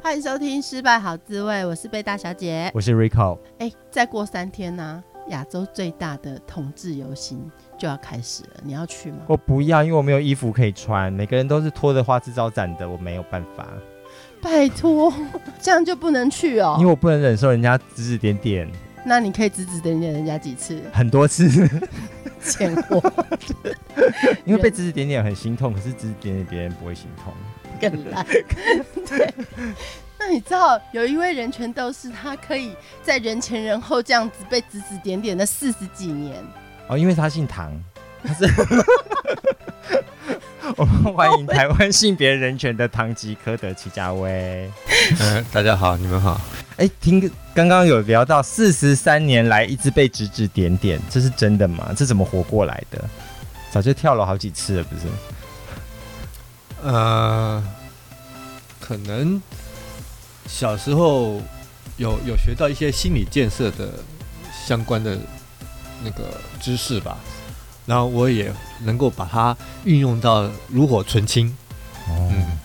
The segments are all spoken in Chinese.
欢迎收听《失败好滋味》，我是贝大小姐，我是 Rico。哎，再过三天呢、啊，亚洲最大的同志游行就要开始了，你要去吗？我不要，因为我没有衣服可以穿，每个人都是拖着花枝招展的，我没有办法。拜托，这样就不能去哦，因为我不能忍受人家指指点点。那你可以指指点点人家几次？很多次，欠货货。因为被指指点点很心痛，可是指指点点别人不会心痛，更 烂。对。那你知道有一位人权斗士，他可以在人前人后这样子被指指点点的四十几年。哦，因为他姓唐。他是。我们欢迎台湾性别人权的唐吉诃德齐家威。嗯，大家好，你们好。哎、欸，听刚刚有聊到四十三年来一直被指指点点，这是真的吗？这怎么活过来的？早就跳楼好几次了，不是？呃，可能小时候有有学到一些心理建设的相关的那个知识吧，然后我也能够把它运用到炉火纯青。哦、嗯，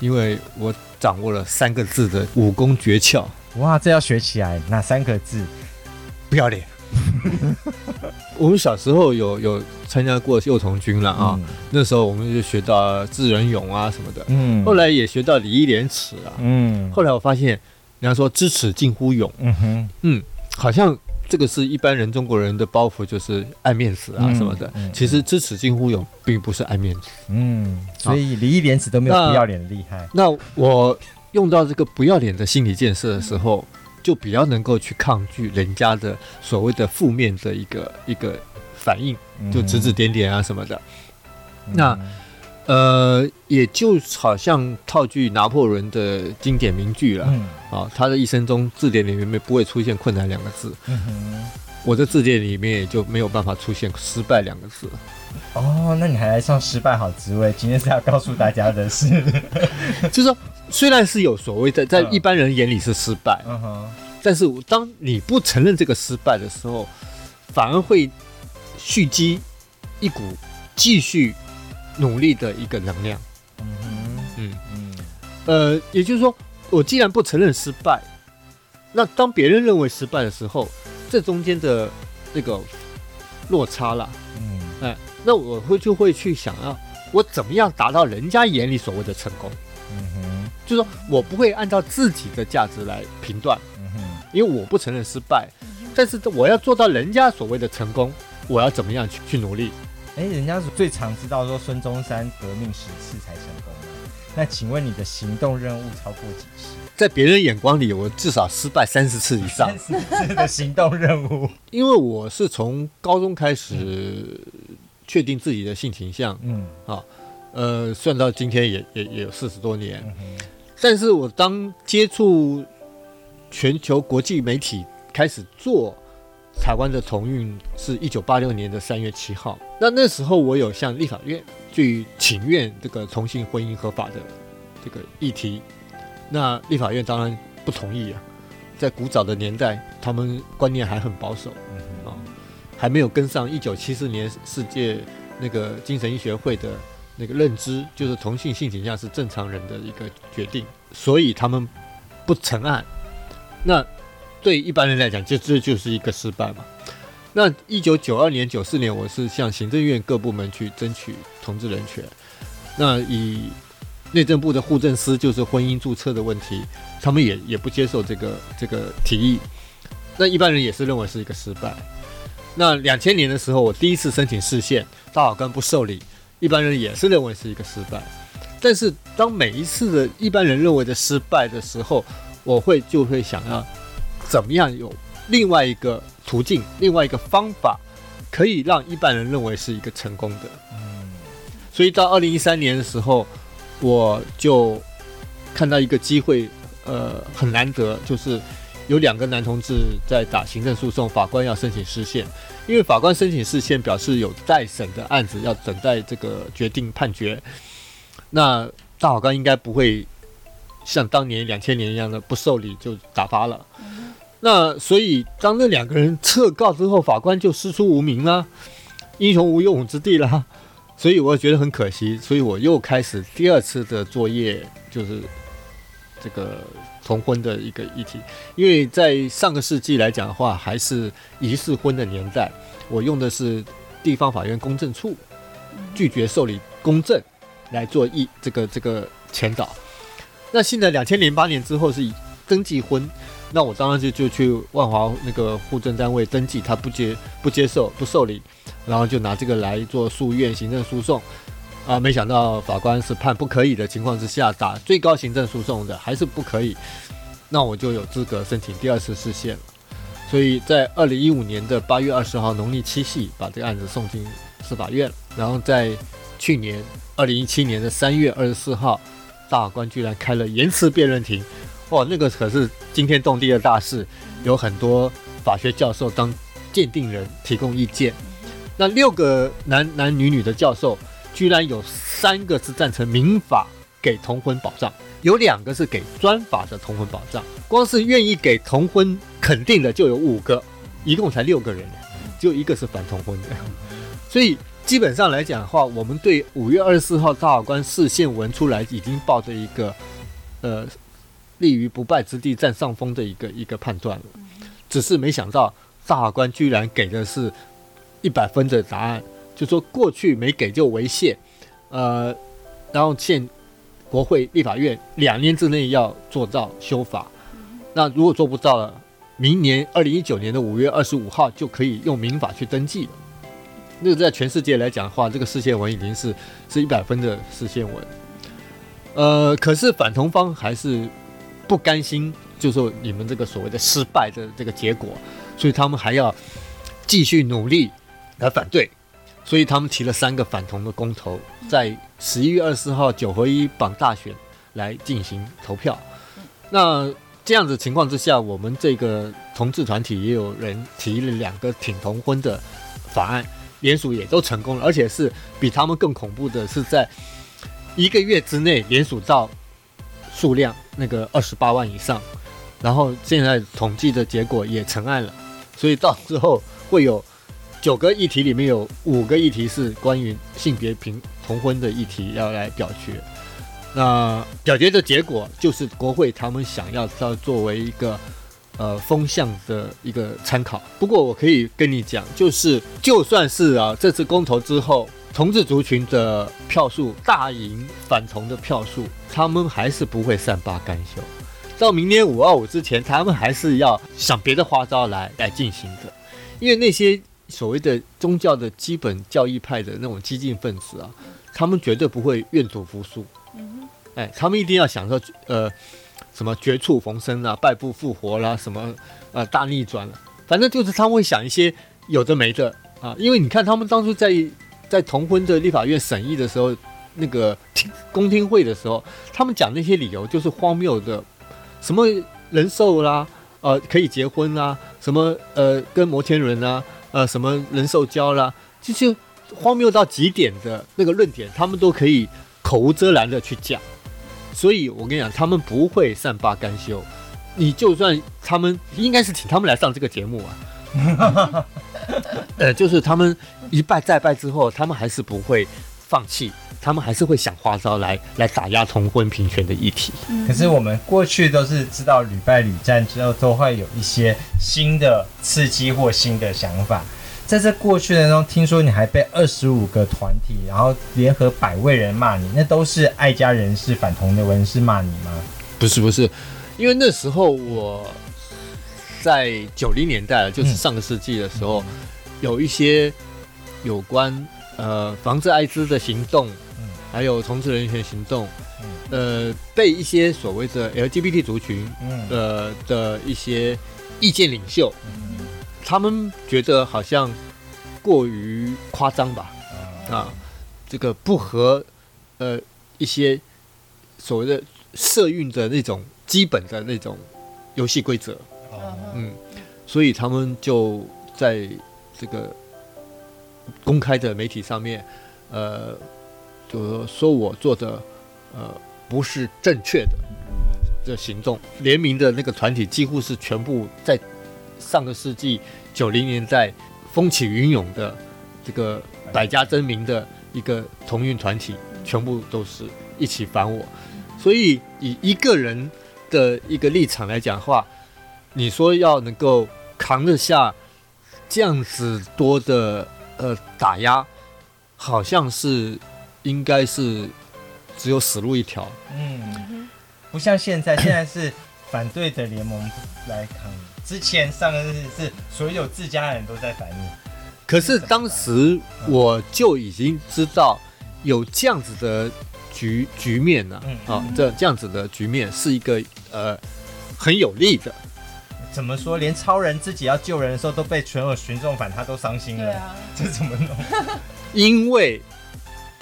因为我掌握了三个字的武功诀窍。哇，这要学起来，哪三个字？不要脸。我们小时候有有参加过幼童军了啊，嗯、那时候我们就学到智仁勇啊什么的，嗯，后来也学到礼义廉耻啊，嗯，后来我发现，人家说知耻近乎勇，嗯哼，嗯，好像这个是一般人中国人的包袱，就是爱面子啊什么的。嗯嗯、其实知耻近乎勇并不是爱面子，嗯，所以礼义廉耻都没有不要脸的厉害。那，那我。用到这个不要脸的心理建设的时候，就比较能够去抗拒人家的所谓的负面的一个一个反应，就指指点点啊什么的。嗯、那呃，也就好像套句拿破仑的经典名句了、嗯、啊，他的一生中字典里面不会出现困难两个字，嗯、我的字典里面也就没有办法出现失败两个字。哦，那你还来上失败好职位？今天是要告诉大家的是，就是说。虽然是有所谓的，在一般人眼里是失败，嗯哼，但是当你不承认这个失败的时候，反而会蓄积一股继续努力的一个能量。嗯哼，嗯嗯，呃，也就是说，我既然不承认失败，那当别人认为失败的时候，这中间的那个落差了，嗯，哎，那我会就会去想要我怎么样达到人家眼里所谓的成功。嗯哼。就是说我不会按照自己的价值来评断，嗯哼，因为我不承认失败，但是我要做到人家所谓的成功，我要怎么样去去努力？哎，人家最常知道说孙中山革命十次才成功，那请问你的行动任务超过几次？在别人眼光里，我至少失败三十次以上。三十次的行动任务，因为我是从高中开始确定自己的性倾向，嗯啊，呃，算到今天也也也有四十多年。嗯但是我当接触全球国际媒体开始做台湾的同运，是一九八六年的三月七号。那那时候我有向立法院去请愿这个同性婚姻合法的这个议题，那立法院当然不同意啊。在古早的年代，他们观念还很保守，啊，还没有跟上一九七四年世界那个精神医学会的。那个认知就是同性性倾向是正常人的一个决定，所以他们不成案。那对一般人来讲，这这就是一个失败嘛。那一九九二年、九四年，我是向行政院各部门去争取同志人权。那以内政部的户政司就是婚姻注册的问题，他们也也不接受这个这个提议。那一般人也是认为是一个失败。那两千年的时候，我第一次申请释宪，大法官不受理。一般人也是认为是一个失败，但是当每一次的一般人认为的失败的时候，我会就会想要怎么样有另外一个途径，另外一个方法，可以让一般人认为是一个成功的。所以到二零一三年的时候，我就看到一个机会，呃，很难得，就是有两个男同志在打行政诉讼，法官要申请释宪，因为法官申请释宪表示有待审的案子要等待这个决定判决。那大法官应该不会像当年两千年一样的不受理就打发了。那所以当那两个人撤告之后，法官就师出无名了，英雄无用武之地了。所以我觉得很可惜，所以我又开始第二次的作业，就是这个。同婚的一个议题，因为在上个世纪来讲的话，还是仪式婚的年代，我用的是地方法院公证处拒绝受理公证来做议这个这个前导。那现在两千零八年之后是以登记婚，那我当然就就去万华那个户政单位登记，他不接不接受不受理，然后就拿这个来做诉愿行政诉讼。啊，没想到法官是判不可以的情况之下，打最高行政诉讼的还是不可以，那我就有资格申请第二次释宪了。所以在二零一五年的八月二十号农历七夕，把这个案子送进司法院。然后在去年二零一七年的三月二十四号，大法官居然开了延迟辩论庭，哇，那个可是惊天动地的大事，有很多法学教授当鉴定人提供意见。那六个男男女女的教授。居然有三个是赞成民法给同婚保障，有两个是给专法的同婚保障。光是愿意给同婚肯定的就有五个，一共才六个人，只有一个是反同婚的。所以基本上来讲的话，我们对五月二十四号大法官释宪文出来，已经抱着一个呃立于不败之地、占上风的一个一个判断了。只是没想到大法官居然给的是一百分的答案。就说过去没给就违宪，呃，然后现国会立法院两年之内要做到修法，那如果做不到了，明年二零一九年的五月二十五号就可以用民法去登记了。那个在全世界来讲的话，这个释宪文已经是是一百分的释宪文，呃，可是反同方还是不甘心，就说你们这个所谓的失败的这个结果，所以他们还要继续努力来反对。所以他们提了三个反同的公投，在十一月二十四号九合一榜大选来进行投票。那这样子情况之下，我们这个同志团体也有人提了两个挺同婚的法案，联署也都成功了，而且是比他们更恐怖的是，在一个月之内联署到数量那个二十八万以上，然后现在统计的结果也成案了，所以到时候会有。九个议题里面有五个议题是关于性别平同婚的议题要来表决，那表决的结果就是国会他们想要要作为一个呃风向的一个参考。不过我可以跟你讲，就是就算是啊这次公投之后，同志族群的票数大赢反同的票数，他们还是不会善罢甘休。到明年五二五之前，他们还是要想别的花招来来进行的，因为那些。所谓的宗教的基本教义派的那种激进分子啊，他们绝对不会愿赌服输。哎，他们一定要想说，呃，什么绝处逢生啊，败部复活啦，什么呃大逆转了，反正就是他们会想一些有的没的啊。因为你看，他们当初在在同婚的立法院审议的时候，那个 听公听会的时候，他们讲那些理由就是荒谬的，什么人兽啦，呃，可以结婚啦，什么呃，跟摩天轮啊。呃，什么人兽交啦，这些荒谬到极点的那个论点，他们都可以口无遮拦的去讲。所以我跟你讲，他们不会善罢甘休。你就算他们应该是请他们来上这个节目啊，呃，就是他们一败再败之后，他们还是不会放弃，他们还是会想花招来来打压同婚平权的议题。可是我们过去都是知道屡败屡战之后，都会有一些新的刺激或新的想法。在这过去的中，听说你还被二十五个团体，然后联合百位人骂你，那都是爱家人士、反同的人士骂你吗？不是，不是，因为那时候我在九零年代，就是上个世纪的时候，嗯、有一些有关呃防治艾滋的行动，嗯、还有同志人权行动，嗯、呃，被一些所谓的 LGBT 族群呃的一些意见领袖。嗯。他们觉得好像过于夸张吧，啊，这个不合呃一些所谓的社运的那种基本的那种游戏规则，嗯，所以他们就在这个公开的媒体上面，呃，就是说我做的呃不是正确的的行动。联名的那个团体几乎是全部在上个世纪九零年代风起云涌的这个百家争鸣的一个同运团体，全部都是一起反我。所以以一个人的一个立场来讲的话，你说要能够扛得下这样子多的呃打压，好像是应该是只有死路一条。嗯，不像现在，现在是反对的联盟来扛。之前上个日是所有自家人都在反应。可是当时我就已经知道有这样子的。局局面呢、啊？这这样子的局面是一个呃很有利的。怎么说？连超人自己要救人的时候都被全有群众反，他都伤心了。对啊，这怎么弄？因为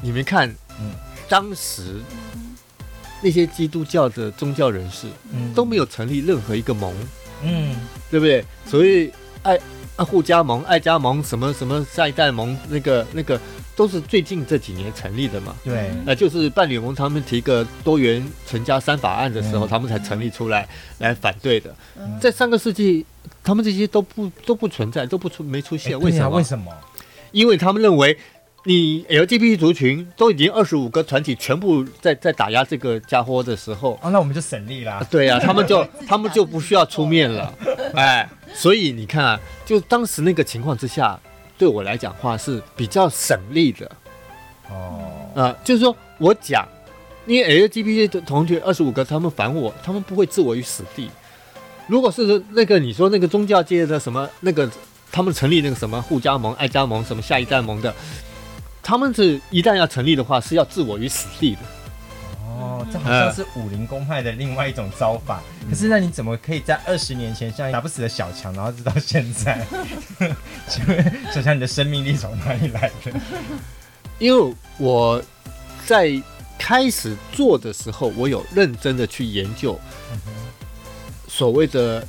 你们看，嗯，当时那些基督教的宗教人士，嗯，都没有成立任何一个盟，嗯，对不对？所以爱爱护加盟、爱加盟什么什么下一代盟，那个那个。都是最近这几年成立的嘛？对，呃，就是伴侣盟他们提个多元成家三法案的时候，嗯、他们才成立出来来反对的。嗯、在上个世纪，他们这些都不都不存在，都不出没出现。为什么？为什么？因为他们认为，你 LGBT 族群都已经二十五个团体全部在在打压这个家伙的时候，哦，那我们就省力啦。对呀、啊，他们就他们就不需要出面了。哎，所以你看啊，就当时那个情况之下。对我来讲话是比较省力的，哦，呃，就是说我讲，因为 LGBT 的同学二十五个，他们反我，他们不会置我于死地。如果是那个你说那个宗教界的什么那个，他们成立那个什么互加盟、爱加盟、什么下一代盟的，他们是一旦要成立的话，是要置我于死地的。哦，这好像是武林公派的另外一种招法。嗯、可是那你怎么可以在二十年前像打不死的小强，然后直到现在？请问小强，你的生命力从哪里来的？因为我在开始做的时候，我有认真的去研究所谓的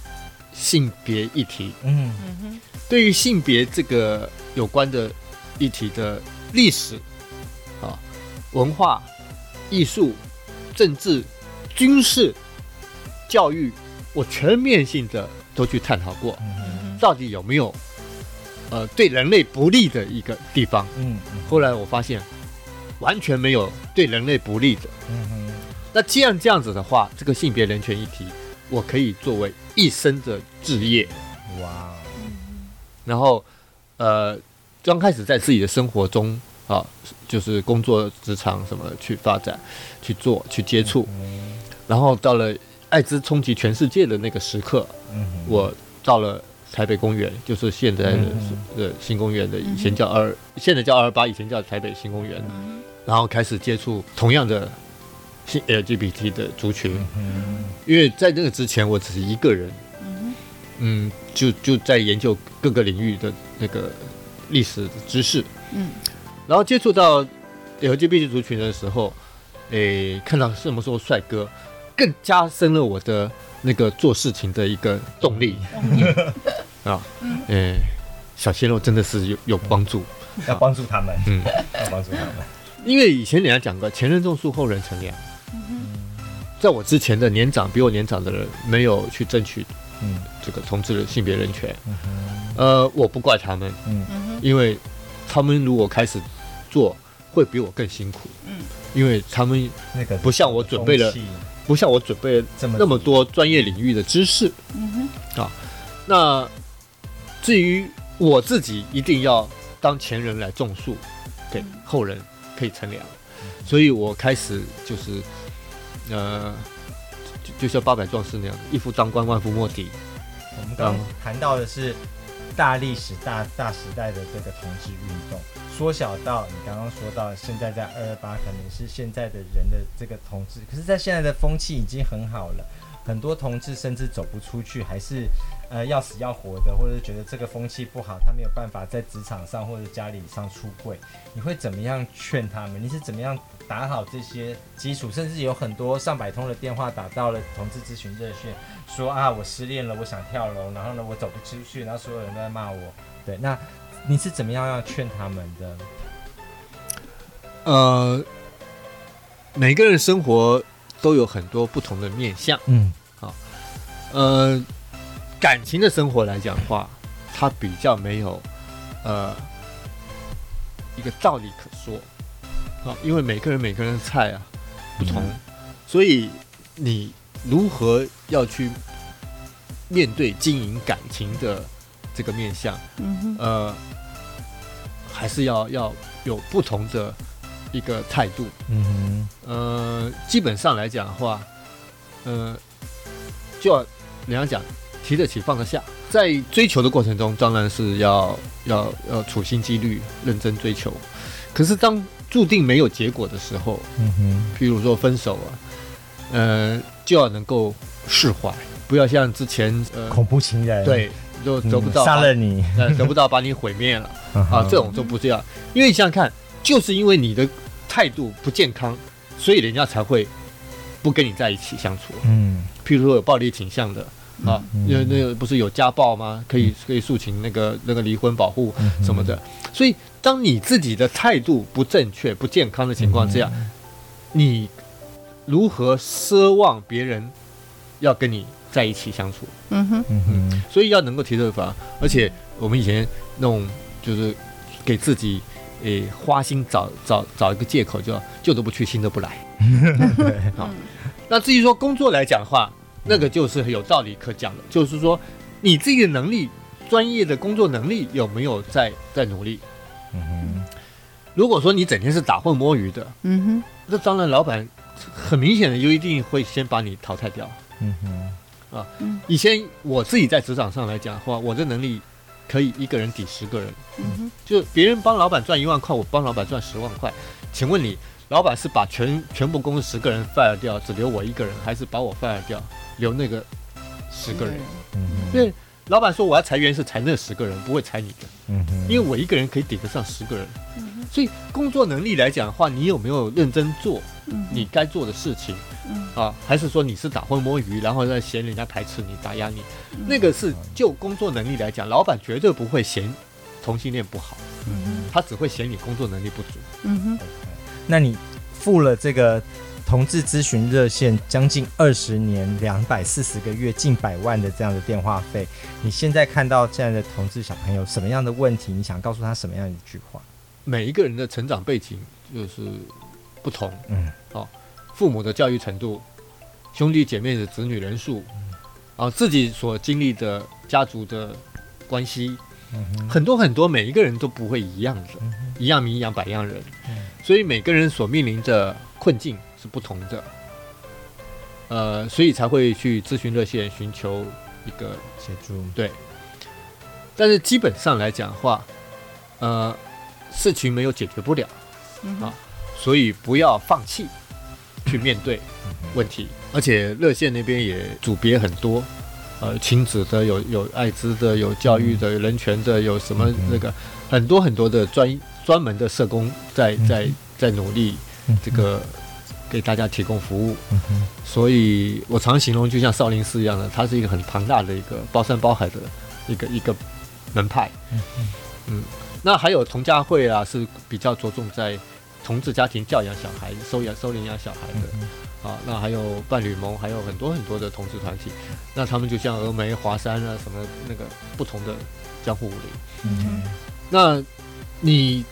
性别议题。嗯，对于性别这个有关的议题的历史啊、文化、艺术。政治、军事、教育，我全面性的都去探讨过，到底有没有呃对人类不利的一个地方？嗯，后来我发现完全没有对人类不利的。嗯哼，那既然这样子的话，这个性别人权议题，我可以作为一生的志业。哇，然后呃，刚开始在自己的生活中。啊，就是工作职场什么去发展、去做、去接触，然后到了艾滋冲击全世界的那个时刻，我到了台北公园，就是现在的呃新公园的，以前叫二，现在叫二二八，以前叫台北新公园，然后开始接触同样的新 LGBT 的族群，因为在那个之前我只是一个人，嗯，就就在研究各个领域的那个历史的知识，嗯。然后接触到 LGBT 族群的时候，诶，看到什么时候帅哥，更加深了我的那个做事情的一个动力。啊，诶，小鲜肉真的是有有帮助，要帮助他们，嗯，要帮助他们，因为以前人家讲过，前人种树，后人乘凉，在我之前的年长比我年长的人没有去争取，嗯，这个同志的性别人权，呃，我不怪他们，嗯，因为他们如果开始。做会比我更辛苦，嗯，因为他们那个不像我准备了，不像我准备了那么多专业领域的知识，嗯哼，啊，那至于我自己一定要当前人来种树，给后人可以乘凉，所以我开始就是，呃，就就像八百壮士那样，一夫当关，万夫莫敌。我们刚谈到的是大历史、大大时代的这个同志运动。缩小到你刚刚说到，现在在二二八可能是现在的人的这个同志，可是，在现在的风气已经很好了，很多同志甚至走不出去，还是呃要死要活的，或者觉得这个风气不好，他没有办法在职场上或者家里上出柜，你会怎么样劝他们？你是怎么样打好这些基础？甚至有很多上百通的电话打到了同志咨询热线，说啊我失恋了，我想跳楼，然后呢我走不出去，然后所有人都在骂我。对，那你是怎么样要劝他们的？呃，每个人生活都有很多不同的面向，嗯，好，呃，感情的生活来讲的话，他比较没有呃一个道理可说，啊，因为每个人每个人的菜啊不同，嗯，所以你如何要去面对经营感情的这个面相，嗯哼，呃，还是要要有不同的。一个态度，嗯哼，呃，基本上来讲的话，呃，就要怎样讲提得起放得下，在追求的过程中，当然是要要要处心积虑、认真追求。可是当注定没有结果的时候，嗯哼，譬如说分手啊，呃，就要能够释怀，不要像之前呃恐怖情人，对，就得不到杀了你，呃，得不到把你毁灭了 啊，这种就不这样，因为你想想看，就是因为你的。态度不健康，所以人家才会不跟你在一起相处。嗯，譬如说有暴力倾向的啊，因为那个不是有家暴吗？可以可以诉请那个那个离婚保护什么的。所以，当你自己的态度不正确、不健康的情况之下，你如何奢望别人要跟你在一起相处？嗯哼，嗯哼。所以要能够提这个法，而且我们以前那种就是给自己。诶、欸，花心找找找一个借口，就旧的不去，新的不来。好，那至于说工作来讲的话，那个就是有道理可讲的，就是说你自己的能力、专业的工作能力有没有在在努力？嗯哼。如果说你整天是打混摸鱼的，嗯哼，那当然老板很明显的就一定会先把你淘汰掉。嗯哼。啊，以前我自己在职场上来讲的话，我的能力。可以一个人抵十个人，嗯、就别人帮老板赚一万块，我帮老板赚十万块。请问你，老板是把全全部公司十个人 fire 掉，只留我一个人，还是把我 fire 掉，留那个十个人？嗯，因为老板说我要裁员是裁那十个人，不会裁你的。嗯，因为我一个人可以顶得上十个人。嗯，所以工作能力来讲的话，你有没有认真做你该做的事情？嗯啊，还是说你是打混摸鱼，然后再嫌人家排斥你、打压你？嗯、那个是就工作能力来讲，老板绝对不会嫌同性恋不好，嗯，他只会嫌你工作能力不足。嗯哼，那你付了这个同志咨询热线将近二十年、两百四十个月、近百万的这样的电话费，你现在看到这样的同志小朋友什么样的问题？你想告诉他什么样的一句话？每一个人的成长背景就是不同，嗯，哦。父母的教育程度，兄弟姐妹的子女人数，啊，自己所经历的家族的关系，很多很多，每一个人都不会一样的，一样米养百样人，所以每个人所面临的困境是不同的，呃，所以才会去咨询热线寻求一个协助。对，但是基本上来讲的话，呃，事情没有解决不了，啊，所以不要放弃。去面对问题，而且热线那边也组别很多，呃，亲子的有有艾滋的，有教育的，有人权的，有什么那个很多很多的专专门的社工在在在努力这个给大家提供服务，所以我常形容就像少林寺一样的，它是一个很庞大的一个包山包海的一个一个门派，嗯，那还有童家会啊，是比较着重在。同志家庭教养小孩，收养收领养小孩的，嗯、啊，那还有伴侣盟，还有很多很多的同志团体，那他们就像峨眉、华山啊，什么那个不同的江湖武林。嗯，那你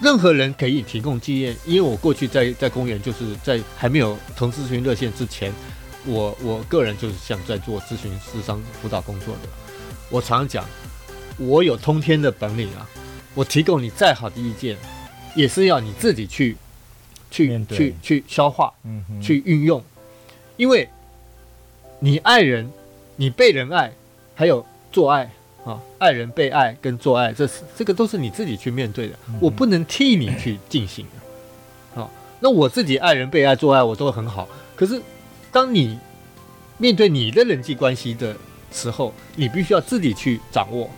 任何人可以提供经验，因为我过去在在公园，就是在还没有同志咨询热线之前，我我个人就是像在做咨询、智商辅导工作的。我常常讲，我有通天的本领啊，我提供你再好的意见。也是要你自己去，去去去消化，嗯，去运用，因为，你爱人，你被人爱，还有做爱啊，爱人被爱跟做爱，这是这个都是你自己去面对的，我不能替你去进行的，啊，那我自己爱人被爱做爱我都很好，可是当你面对你的人际关系的时候，你必须要自己去掌握。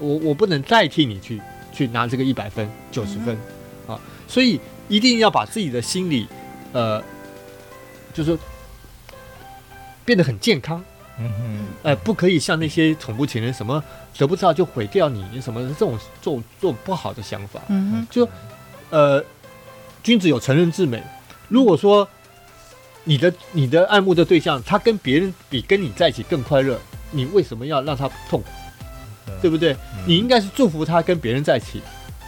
我我不能代替你去去拿这个一百分、九十分，啊，所以一定要把自己的心理，呃，就是变得很健康。嗯哼，呃，不可以像那些恐怖情人，什么得不到就毁掉你，什么这种这种这种不好的想法。嗯哼，就呃，君子有成人之美。如果说你的你的爱慕的对象，他跟别人比跟你在一起更快乐，你为什么要让他痛苦？对不对？嗯、你应该是祝福他跟别人在一起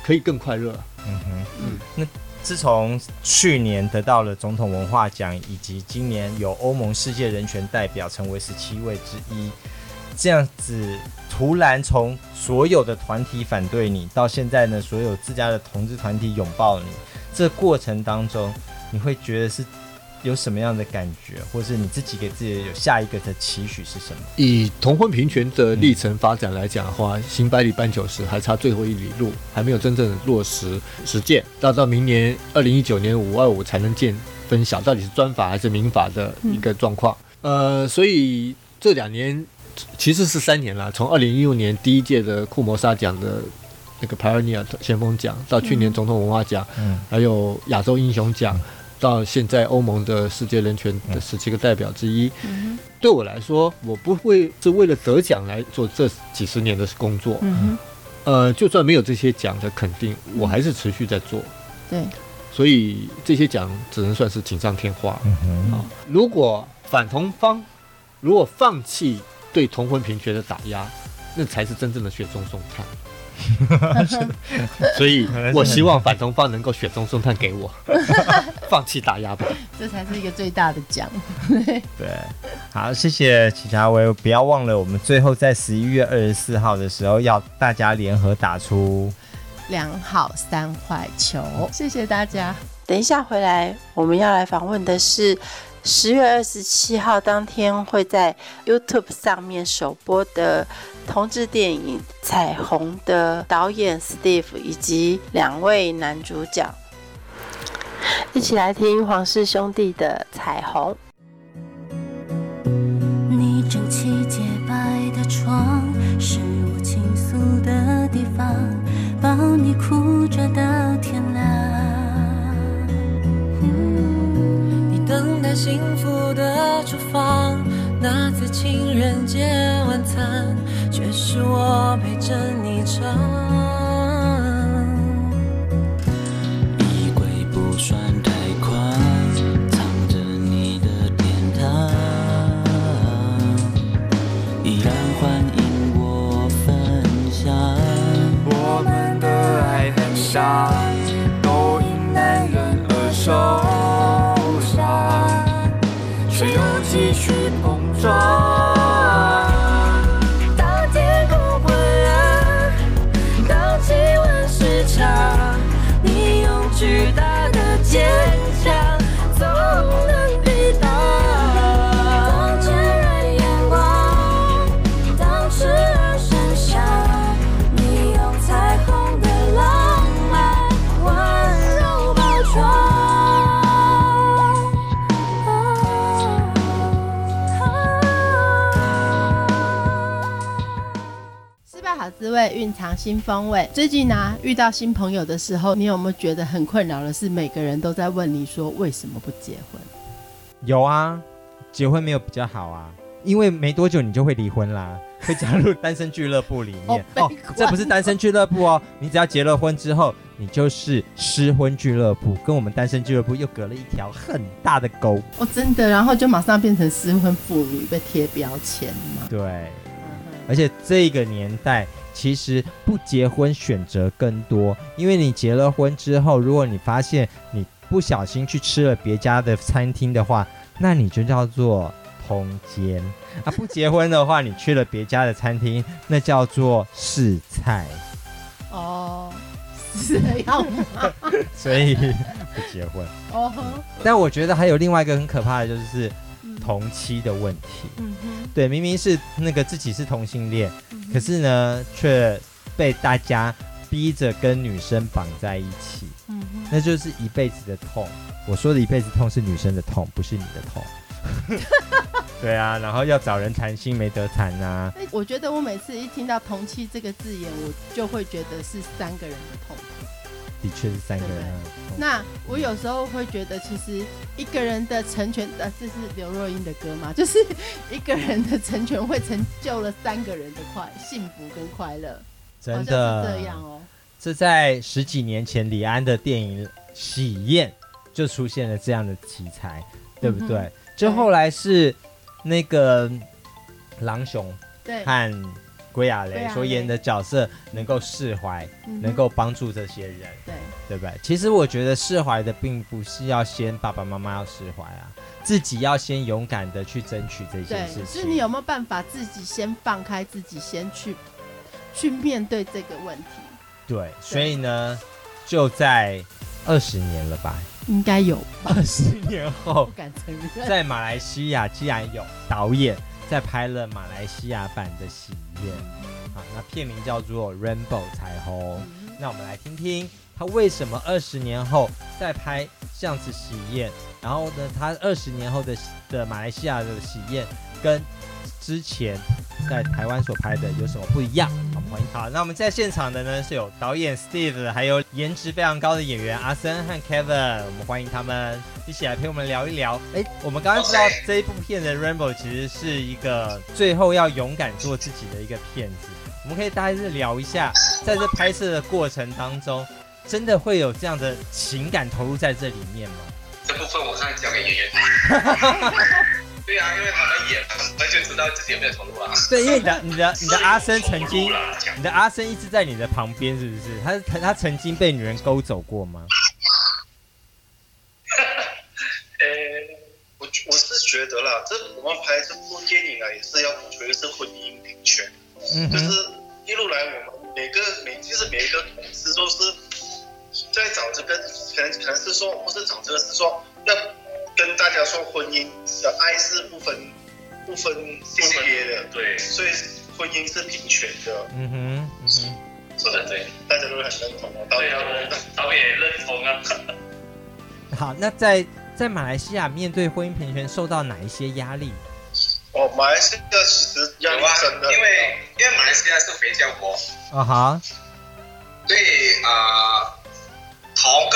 可以更快乐。嗯哼，嗯，那自从去年得到了总统文化奖，以及今年有欧盟世界人权代表成为十七位之一，这样子突然从所有的团体反对你，到现在呢，所有自家的同志团体拥抱你，这过程当中，你会觉得是？有什么样的感觉，或是你自己给自己有下一个的期许是什么？以同婚平权的历程发展来讲的话，新百里半九十，还差最后一里路，还没有真正的落实实践。到到明年二零一九年五二五才能见分晓，到底是专法还是民法的一个状况。嗯、呃，所以这两年其实是三年了，从二零一六年第一届的库摩沙奖的那个 Pioneer 先锋奖，到去年总统文化奖，嗯，还有亚洲英雄奖。嗯到现在，欧盟的世界人权的十七个代表之一，嗯、对我来说，我不会是为了得奖来做这几十年的工作。嗯、呃，就算没有这些奖的肯定，我还是持续在做。对，所以这些奖只能算是锦上添花。嗯、啊，如果反同方如果放弃对同婚平权的打压，那才是真正的雪中送炭。所以，我希望反同方能够雪中送炭给我，放弃打压吧，这才是一个最大的奖。对，好，谢谢齐家威，不要忘了，我们最后在十一月二十四号的时候，要大家联合打出两好三坏球。谢谢大家。等一下回来，我们要来访问的是。十月二十七号当天会在 YouTube 上面首播的同志电影《彩虹》的导演 Steve 以及两位男主角，一起来听黄氏兄弟的《彩虹》。你整齐洁白的床，是我倾诉的地方，抱你哭着的幸福的厨房，那次情人节晚餐，却是我陪着你唱。衣柜不算太宽，藏着你的天堂，依然欢迎我分享。我们的爱很傻，蕴藏新风味。最近呢、啊，遇到新朋友的时候，你有没有觉得很困扰的是，每个人都在问你说为什么不结婚？有啊，结婚没有比较好啊，因为没多久你就会离婚啦，会加入单身俱乐部里面。哦，哦，这不是单身俱乐部哦，你只要结了婚之后，你就是失婚俱乐部，跟我们单身俱乐部又隔了一条很大的沟。哦，真的，然后就马上变成失婚妇女，被贴标签嘛。对。而且这个年代其实不结婚选择更多，因为你结了婚之后，如果你发现你不小心去吃了别家的餐厅的话，那你就叫做通奸啊；不结婚的话，你去了别家的餐厅，那叫做试菜。哦，是这样吗？所以不结婚。哦。但我觉得还有另外一个很可怕的就是。同妻的问题，嗯哼，对，明明是那个自己是同性恋，嗯、可是呢，却被大家逼着跟女生绑在一起，嗯哼，那就是一辈子的痛。我说的一辈子痛是女生的痛，不是你的痛。对啊，然后要找人谈心没得谈啊。我觉得我每次一听到同妻这个字眼，我就会觉得是三个人的痛苦。的确是三个人。那我有时候会觉得，其实一个人的成全，呃，这是刘若英的歌吗？就是一个人的成全会成就了三个人的快幸福跟快乐。真的是这样哦。这在十几年前李安的电影《喜宴》就出现了这样的题材，对不对？就、嗯、后来是那个狼雄和归亚蕾所演的角色能够释怀，能够帮助这些人，对对不对？其实我觉得释怀的并不是要先爸爸妈妈要释怀啊，自己要先勇敢的去争取这件事情。是你有没有办法自己先放开自己，先去去面对这个问题？对，所以呢，就在二十年了吧。应该有二十年后，不敢承认。在马来西亚，既然有导演在拍了马来西亚版的《喜宴》，啊，那片名叫做《Rainbow 彩虹》。那我们来听听他为什么二十年后再拍这样子《喜宴》，然后呢，他二十年后的的马来西亚的《喜宴》跟之前在台湾所拍的有什么不一样？好，欢迎。好，那我们在现场的呢是有导演 Steve，还有颜值非常高的演员阿森和 Kevin，我们欢迎他们一起来陪我们聊一聊。哎，我们刚刚知道这一部片的 Rainbow 其实是一个最后要勇敢做自己的一个片子。我们可以大概是聊一下，在这拍摄的过程当中，真的会有这样的情感投入在这里面吗？这部分我再交给演员。对啊，因为他们演，那就知道自己有没有投入啊。对，因为你的、你的、你的阿生曾经，你的阿生一直在你的旁边，是不是？他他他曾经被女人勾走过吗？呃，我我是觉得啦，这我们拍这部电影啊，也是要主要是婚姻平权，嗯，就是一路来我们每个每就是每一个同事都是在找这个，可能可能是说不是找这个，是说要。跟大家说，婚姻的爱是不分不分性别的，对，所以婚姻是平权的。嗯哼，嗯哼，说的对，大家都很认同啊。对啊，导演也认同啊。好，那在在马来西亚面对婚姻平权受到哪一些压力？哦，马来西亚其实压力真的，因为因为马来西亚是回教国。啊哈。对啊。呃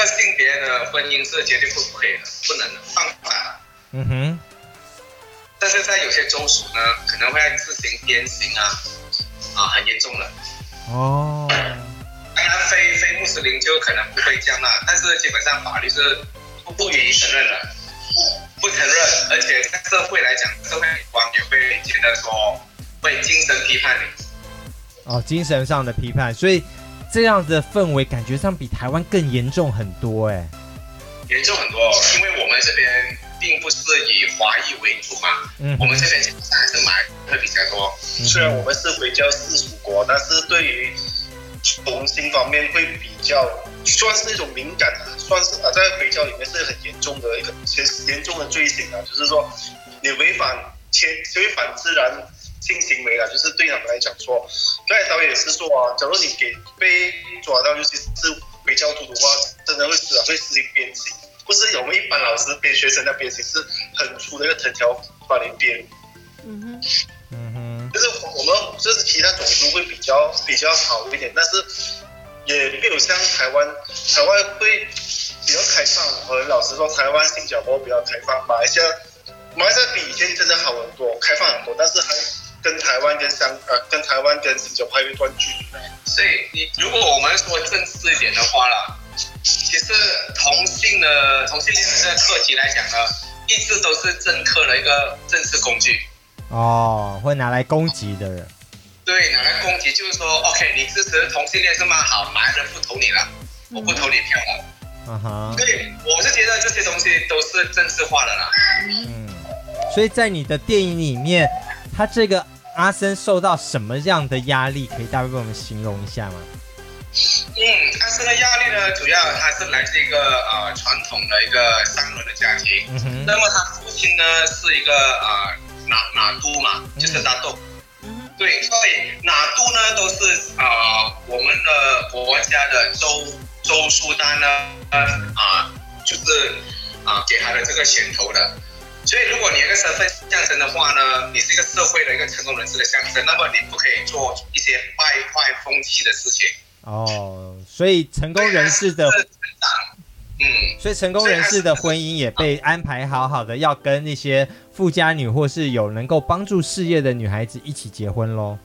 性别的婚姻是绝对不可以的，不能的，犯法的。嗯哼。但是在有些州属呢，可能会自行鞭刑啊，啊，很严重的。哦。当然，非非穆斯林就可能不会这样啦，但是基本上法律是不不予以承认的，不承认，而且在社会来讲，社会观也会觉得说会精神批判你。哦，精神上的批判，所以。这样的氛围感觉上比台湾更严重很多哎，严重很多，因为我们这边并不是以华裔为主嘛，嗯，我们这边其实还是马来会比较多。虽然我们是回教世俗国，但是对于同性方面会比较算是一种敏感的，算是啊，在回教里面是很严重的一个严严重的罪行啊，就是说你违反天违反自然。性行为啊，就是对他们来讲说，刚才导演也是说啊，假如你给被抓到，尤其是回教徒的话，真的会死啊，会实行鞭刑，不是我们一般老师鞭学生的鞭刑，是很粗的一个藤条把你鞭。嗯哼，嗯哼，就是我们就是其他种族会比较比较好一点，但是也没有像台湾，台湾会比较开放。和老实说，台湾新加坡比较开放，马来西亚马来西亚比以前真的好很多，开放很多，但是还。跟台湾跟香呃，跟台湾跟新加坡还有一段距离。所以你如果我们说正式一点的话啦，其实同性的同性恋的课题来讲呢，一直都是政客的一个政治工具。哦，会拿来攻击的人。对，拿来攻击就是说，OK，你支持同性恋是吗？好，马来人不投你了，我不投你票了。嗯哼。对，我是觉得这些东西都是政治化的啦。嗯，所以在你的电影里面。他这个阿森受到什么样的压力？可以大概为我们形容一下吗？嗯，阿森的压力呢，主要他是来自一个呃传统的一个商人的家庭。嗯。那么他父亲呢是一个呃拿拿督嘛，就是拿督。嗯。对，所以拿督呢都是呃我们的国家的州州苏丹呢，啊、呃，就是啊、呃、给他的这个衔头的。所以如果你一个身份象征的话呢，你是一个社会的一个成功人士的象征，那么你不可以做一些败坏风气的事情。哦，所以成功人士的，嗯，所以成功人士的婚姻也被安排好好的，要跟那些富家女或是有能够帮助事业的女孩子一起结婚喽。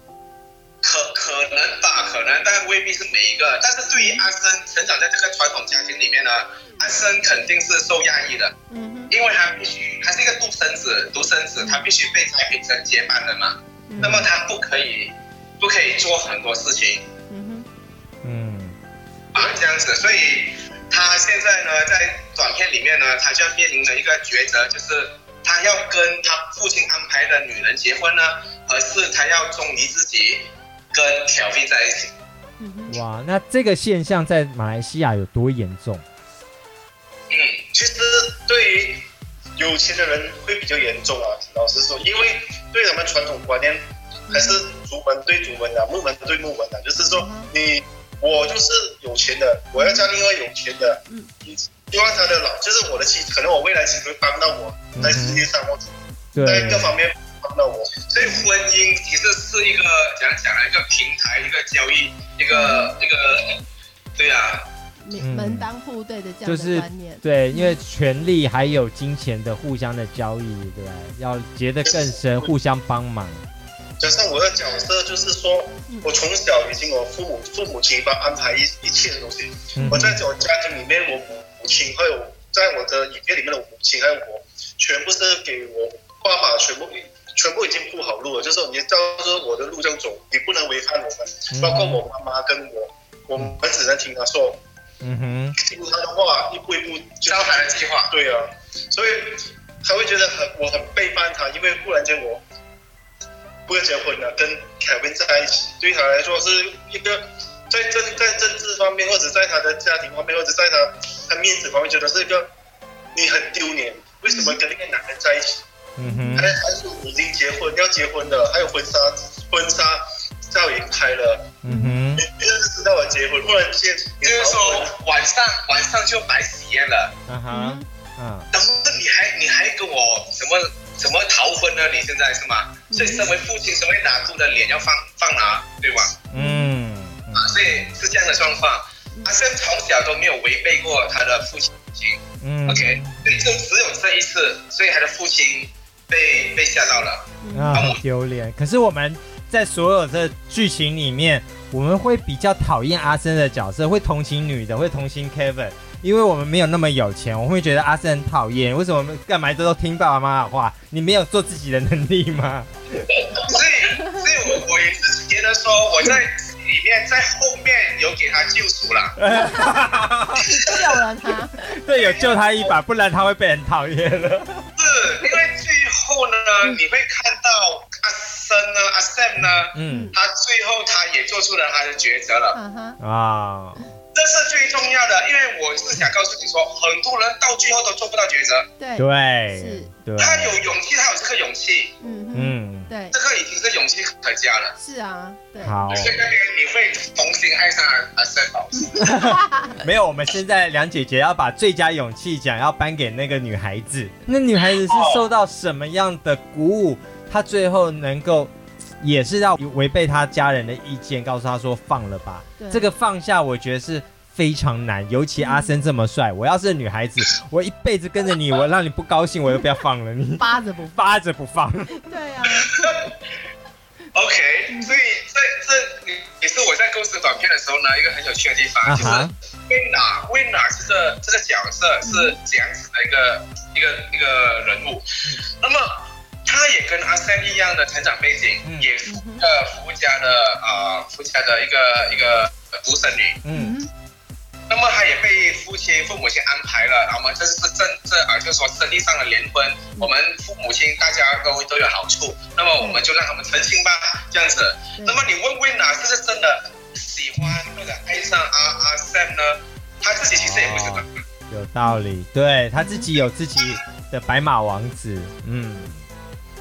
可可能吧，可能，但未必是每一个。但是对于阿生成长在这个传统家庭里面呢，阿生肯定是受压抑的，嗯哼，因为他必须，他是一个独生子，独生子，他必须被栽培成接班人嘛，嗯、那么他不可以，不可以做很多事情，嗯哼，嗯，啊，这样子，所以他现在呢，在短片里面呢，他就要面临着一个抉择，就是他要跟他父亲安排的女人结婚呢，还是他要忠于自己。跟调皮在一起，哇，那这个现象在马来西亚有多严重？嗯，其实对于有钱的人会比较严重啊。老实说，因为对他们传统观念还是祖门对祖门的，木门对木门的，就是说你我就是有钱的，我要嫁另外有钱的，嗯，希望他的老就是我的妻子，可能我未来妻子会帮到我在事业上或者在各方面。帮到我所以婚姻其实是一个怎样讲呢？一个平台，一个交易，一个一个，对啊，门当户对的这样的观念。就是、对，因为权力还有金钱的互相的交易，对吧？要结得更深，互相帮忙。加上我的角色就是说，我从小已经我父母父母亲帮安排一一切的东西。嗯、我在我家庭里面，我母母亲还有在我的影片里面的母亲还有我，全部是给我爸爸全部给。全部已经铺好路了，就是说你照着我的路这样走，你不能违反我们，包括我妈妈跟我，我们只能听她说，嗯哼，听他的话，一步一步交谈的计划。对啊，所以他会觉得很我很背叛他，因为忽然间我不要结婚了，跟凯文在一起，对他来说是一个在政在政治方面，或者在他的家庭方面，或者在他他面子方面，觉得是一个你很丢脸，为什么跟那个男人在一起？嗯哼，还还是已经结婚要结婚的，还有婚纱婚纱照也拍了。嗯哼，就是知道我结婚，忽然间就是说晚上晚上就摆喜宴了。嗯哼，嗯，然后你还你还跟我什么什么逃婚呢？你现在是吗？所以身为父亲，身为拿督的脸要放放哪，对吧？嗯，啊，所以是这样的状况。阿生从小都没有违背过他的父亲。嗯，OK，所以就只有这一次，所以他的父亲。被被吓到了啊，丢脸。可是我们在所有的剧情里面，我们会比较讨厌阿森的角色，会同情女的，会同情 Kevin，因为我们没有那么有钱，我们会觉得阿森很讨厌。为什么干嘛都都听爸爸妈妈的话？你没有做自己的能力吗？所以，所以我我也是觉得说，我在里面在后面有给他救赎了，救了他，对，有救他一把，不然他会被人讨厌了。是因为最。后呢，你会看到呢，阿 Sam 呢，嗯，他最后他也做出了他的抉择了，嗯哼，啊，这是最重要的，因为我是想告诉你说，很多人到最后都做不到抉择，对，对，是，他有勇气，他有这个勇气，嗯嗯，对，这个已经是勇气可嘉了，是啊，对，好，所以那边你会重新爱上阿 Sam 老师，没有，我们现在梁姐姐要把最佳勇气奖要颁给那个女孩子，那女孩子是受到什么样的鼓舞？她最后能够。也是要违背他家人的意见，告诉他说放了吧。这个放下，我觉得是非常难。尤其阿森这么帅，嗯、我要是女孩子，我一辈子跟着你，我让你不高兴，我又不要放了你。扒着不扒着不放。对啊。OK，所以这这也是我在构思短片的时候呢，一个很有趣的地方，就是 Wina Wina 这个这个角色是这样子的一个、嗯、一个一个人物，嗯、那么。他也跟阿 Sam 一样的成长背景，嗯、也是个富家的啊，富、呃、家的一个一个独生女。嗯，那么他也被父亲父母亲安排了，我们这是政这啊，就是说生意上的联婚，嗯、我们父母亲大家都都有好处，那么我们就让他们成亲吧，这样子。嗯、那么你问问哪是是真的喜欢或者爱上阿阿 Sam 呢？他自己其实也不是的。有道理，对他自己有自己的白马王子，嗯。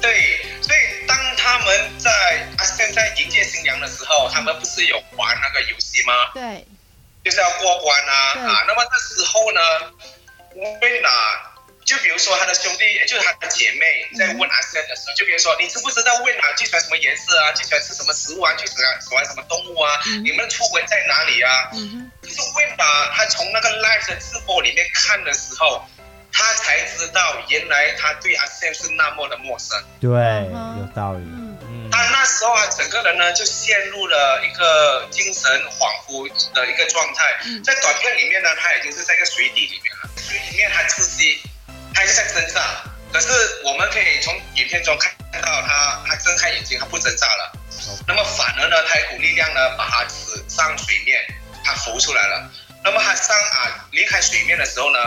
对，所以当他们在阿 Sam 在迎接新娘的时候，他们不是有玩那个游戏吗？对，就是要过关啊啊！那么这时候呢，维娜就比如说他的兄弟，就是他的姐妹在问阿 Sam 的时候，就比如说你知不知道 Wayne 最喜欢什么颜色啊？最喜欢吃什么食物啊？最喜欢喜欢什么动物啊？你们的出轨在哪里啊？可是 Wayne 他从那个 live 的直播里面看的时候，他才知道原来他对阿 Sam 是那么的陌生。对，有道理。嗯，他那时候啊，整个人呢就陷入了一个精神恍惚的一个状态。在短片里面呢，他已经是在一个水底里面了，水里面他窒息。他是在挣扎，可是我们可以从影片中看到他，他睁开眼睛，他不挣扎了。那么反而呢，他一股力量呢，把他指上水面，他浮出来了。那么他上啊离开水面的时候呢，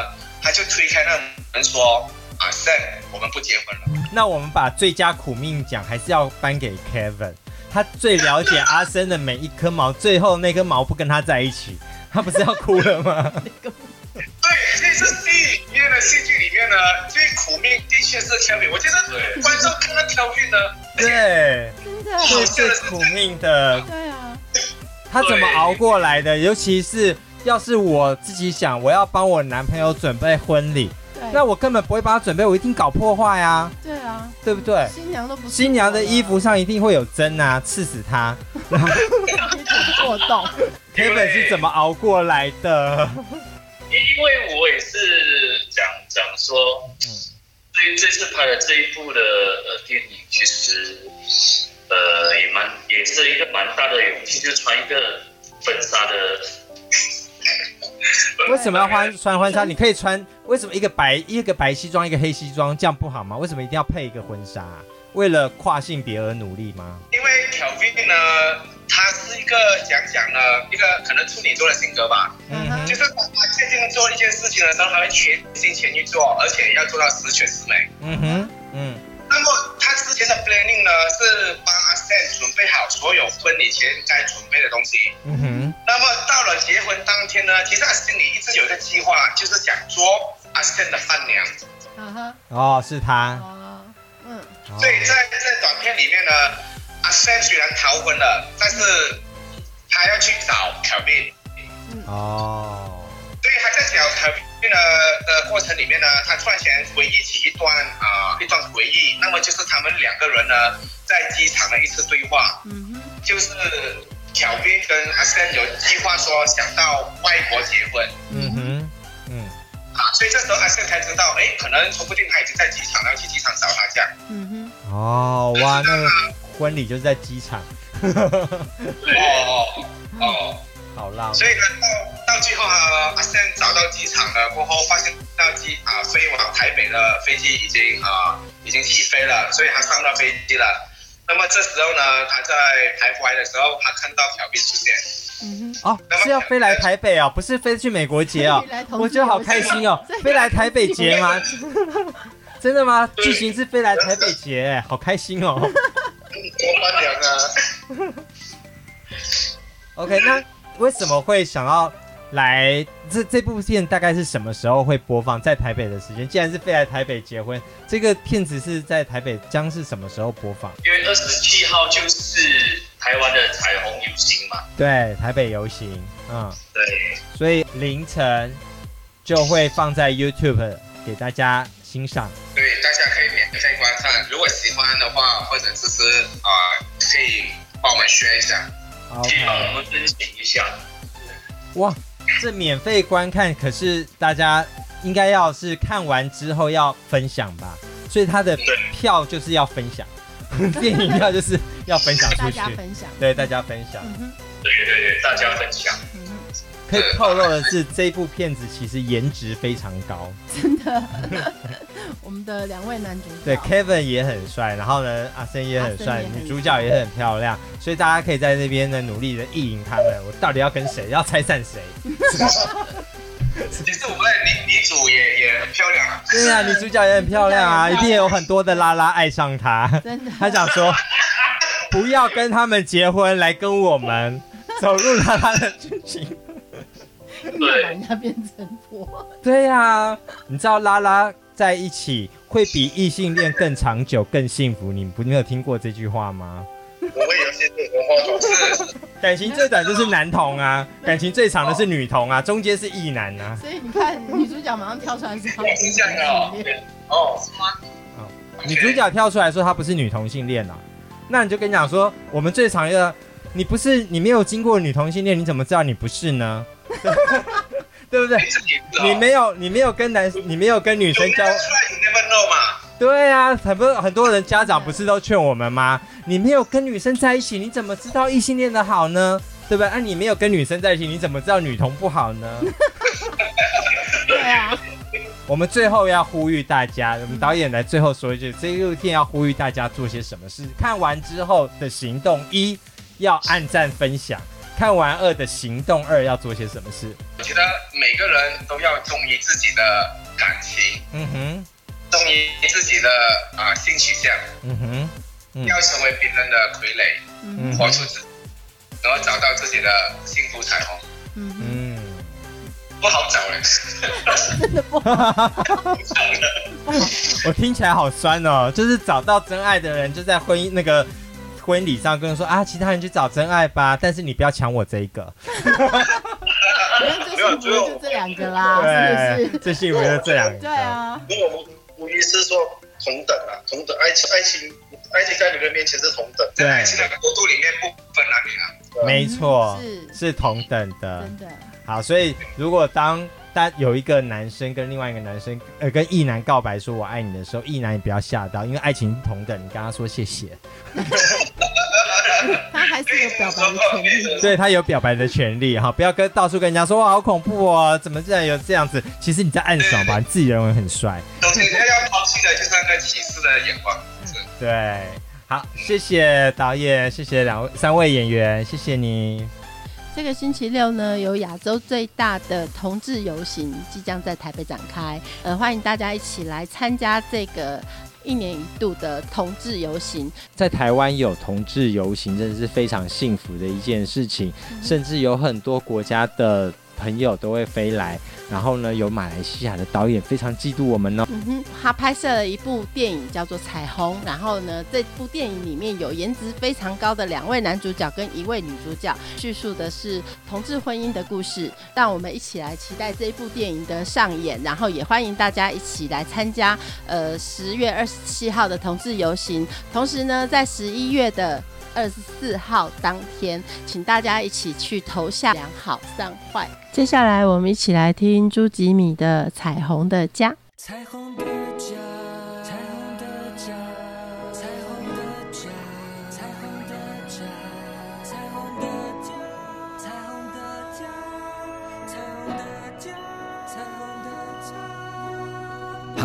他就推开那门说：“阿 Sam，我们不结婚了。”那我们把最佳苦命奖还是要颁给 Kevin，他最了解阿森的每一颗毛，最后那根毛不跟他在一起，他不是要哭了吗？对，这是戏里面的戏剧里面呢，最苦命的确是 Kevin。我觉得观众看到 Kevin 呢，对，真的，是最苦命的。对啊，他怎么熬过来的？尤其是要是我自己想，我要帮我男朋友准备婚礼，那我根本不会帮他准备，我一定搞破坏啊。对啊，对不对？新娘都不，新娘的衣服上一定会有针啊，刺死她。破洞。Kevin 是怎么熬过来的？因为我也是讲讲说，嗯，这这次拍的这一部的呃电影，其实呃也蛮也是一个蛮大的勇气，就穿一个粉纱的。为什么要穿穿婚纱？你可以穿，为什么一个白一个白西装，一个黑西装，这样不好吗？为什么一定要配一个婚纱？为了跨性别而努力吗？因为 Kevin 呢，他是一个讲讲呢，一个可能处女座的性格吧。嗯哼。就是他决定做一件事情的时候，他会全心全意做，而且要做到十全十美。嗯哼。嗯。那么他之前的 planning 呢，是帮阿 Sam 准备好所有婚礼前该准备的东西。嗯哼。那么到天呢，其实他心里一直有一个计划，就是想做阿 Sam 的伴娘。嗯哼。哦，是他。嗯所以在在短片里面呢，阿 Sam 虽然逃婚了，但是他要去找 Kevin。哦。所以他在找 Kevin 的的过程里面呢，他突然间回忆起一段啊、呃、一段回忆，那么就是他们两个人呢在机场的一次对话。嗯哼。就是 Kevin 跟阿 Sam 有计划说想到外国结婚。嗯哼。嗯。啊所以这时候阿胜才知道，哎，可能说不定他已经在机场，然后去机场找他这样。嗯哼。哦，哇，那个婚礼就是在机场。哦哦哦，好浪漫。所以呢，到到最后啊，阿胜找到机场了过后，发现到机啊飞往台北的飞机已经啊已经起飞了，所以他上到飞机了。那么这时候呢，他在徘徊的时候，他看到小兵出现。嗯哼，哦，是要飞来台北哦，不是飞去美国结哦，我觉得好开心哦，飞来台北结吗？真的吗？剧情是飞来台北结，好开心哦。我妈娘啊。OK，那为什么会想要来？这这部片大概是什么时候会播放？在台北的时间，既然是飞来台北结婚，这个片子是在台北将是什么时候播放？因为二十七号就是。台湾的彩虹游行嘛，对，台北游行，嗯，对，所以凌晨就会放在 YouTube 给大家欣赏。对，大家可以免费观看，如果喜欢的话，或者就是啊、呃，可以帮我们宣一下，可以帮我们申请一下。哇，这免费观看，可是大家应该要是看完之后要分享吧？所以他的票就是要分享。电影票就是要分享出去，分享对大家分享，对对对，大家分享。可以透露的是，这部片子其实颜值非常高，真的。我们的两位男主角，对 Kevin 也很帅，然后呢，阿森也很帅，女主角也很漂亮，所以大家可以在那边呢努力的意淫他们。我到底要跟谁？要拆散谁？其实我们的女女主也也很漂亮啊。对啊，女主角也很漂亮啊，一定有很多的拉拉爱上她。真的，她想说，不要跟他们结婚，来跟我们走入拉拉的剧情。对，把人家变成婆。对呀、啊，你知道拉拉在一起会比异性恋更长久、更幸福？你不你有听过这句话吗？我们有些文化。感情最短就是男同啊，感情最长的是女同啊，中间是异男啊。所以你看，女主角马上跳出来是同性恋。哦，是吗？哦，女主角跳出来说她不是女同性恋啊，那你就跟你讲说，我们最常的，你不是你没有经过女同性恋，你怎么知道你不是呢？对不对？你没有，你没有跟男，你没有跟女生交。对啊，很多很多人家长不是都劝我们吗？你没有跟女生在一起，你怎么知道异性恋的好呢？对不对？啊，你没有跟女生在一起，你怎么知道女同不好呢？对啊。我们最后要呼吁大家，我们导演来最后说一句：这一部片要呼吁大家做些什么事？看完之后的行动一要按赞分享，看完二的行动二要做些什么事？我觉得每个人都要忠于自己的感情。嗯哼。忠于自己的啊、呃、性取向，嗯哼，嗯要成为别人的傀儡，嗯，活出自己，然后找到自己的幸福彩虹，嗯嗯，不好找嘞，真的不好找我听起来好酸哦，就是找到真爱的人就在婚姻那个婚礼上跟人说啊，其他人去找真爱吧，但是你不要抢我这一个。没有，就就这两个啦，对，是不是？最幸福的这两个，对啊。因为我们无疑是说同等啊，同等爱情，爱情，爱情在女人面前是同等，在爱情的国度里面不分男女啊。没错，是是同等的。真的。好，所以如果当当有一个男生跟另外一个男生呃跟异男告白说我爱你的时候，异男也不要吓到，因为爱情同等，你跟他说谢谢。他还是有表白的权利，对，他有表白的权利哈，不要跟到处跟人家说哇好恐怖哦，怎么竟然有这样子？其实你在暗爽吧，你自己认为很帅。首先要抛弃的就是那个歧视的眼光。对，好，谢谢导演，谢谢两位三位演员，谢谢你。这个星期六呢，有亚洲最大的同志游行即将在台北展开，呃，欢迎大家一起来参加这个。一年一度的同志游行，在台湾有同志游行，真的是非常幸福的一件事情，甚至有很多国家的。朋友都会飞来，然后呢，有马来西亚的导演非常嫉妒我们呢。嗯哼，他拍摄了一部电影叫做《彩虹》，然后呢，这部电影里面有颜值非常高的两位男主角跟一位女主角，叙述的是同志婚姻的故事。让我们一起来期待这一部电影的上演，然后也欢迎大家一起来参加呃十月二十七号的同志游行。同时呢，在十一月的二十四号当天，请大家一起去投下良好三坏。接下来，我们一起来听朱吉米的《彩虹的家》。彩虹的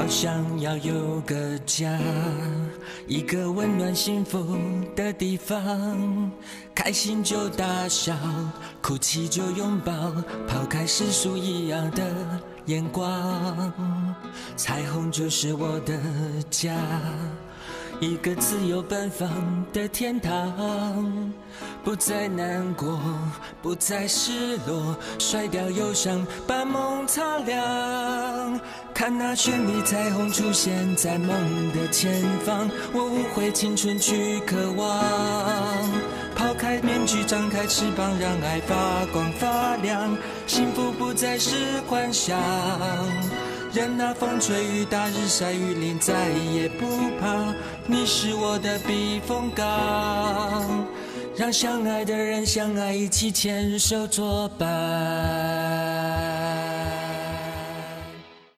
好想要有个家。一个温暖幸福的地方，开心就大笑，哭泣就拥抱，抛开世俗异样的眼光，彩虹就是我的家。一个自由奔放的天堂，不再难过，不再失落，甩掉忧伤，把梦擦亮。看那绚丽彩虹出现在梦的前方，我无悔青春去渴望。抛开面具，张开翅膀，让爱发光发亮。幸福不再是幻想。任那风吹雨打日晒雨淋，再也不怕。你是我的避风港，让相爱的人相爱，一起牵手作伴。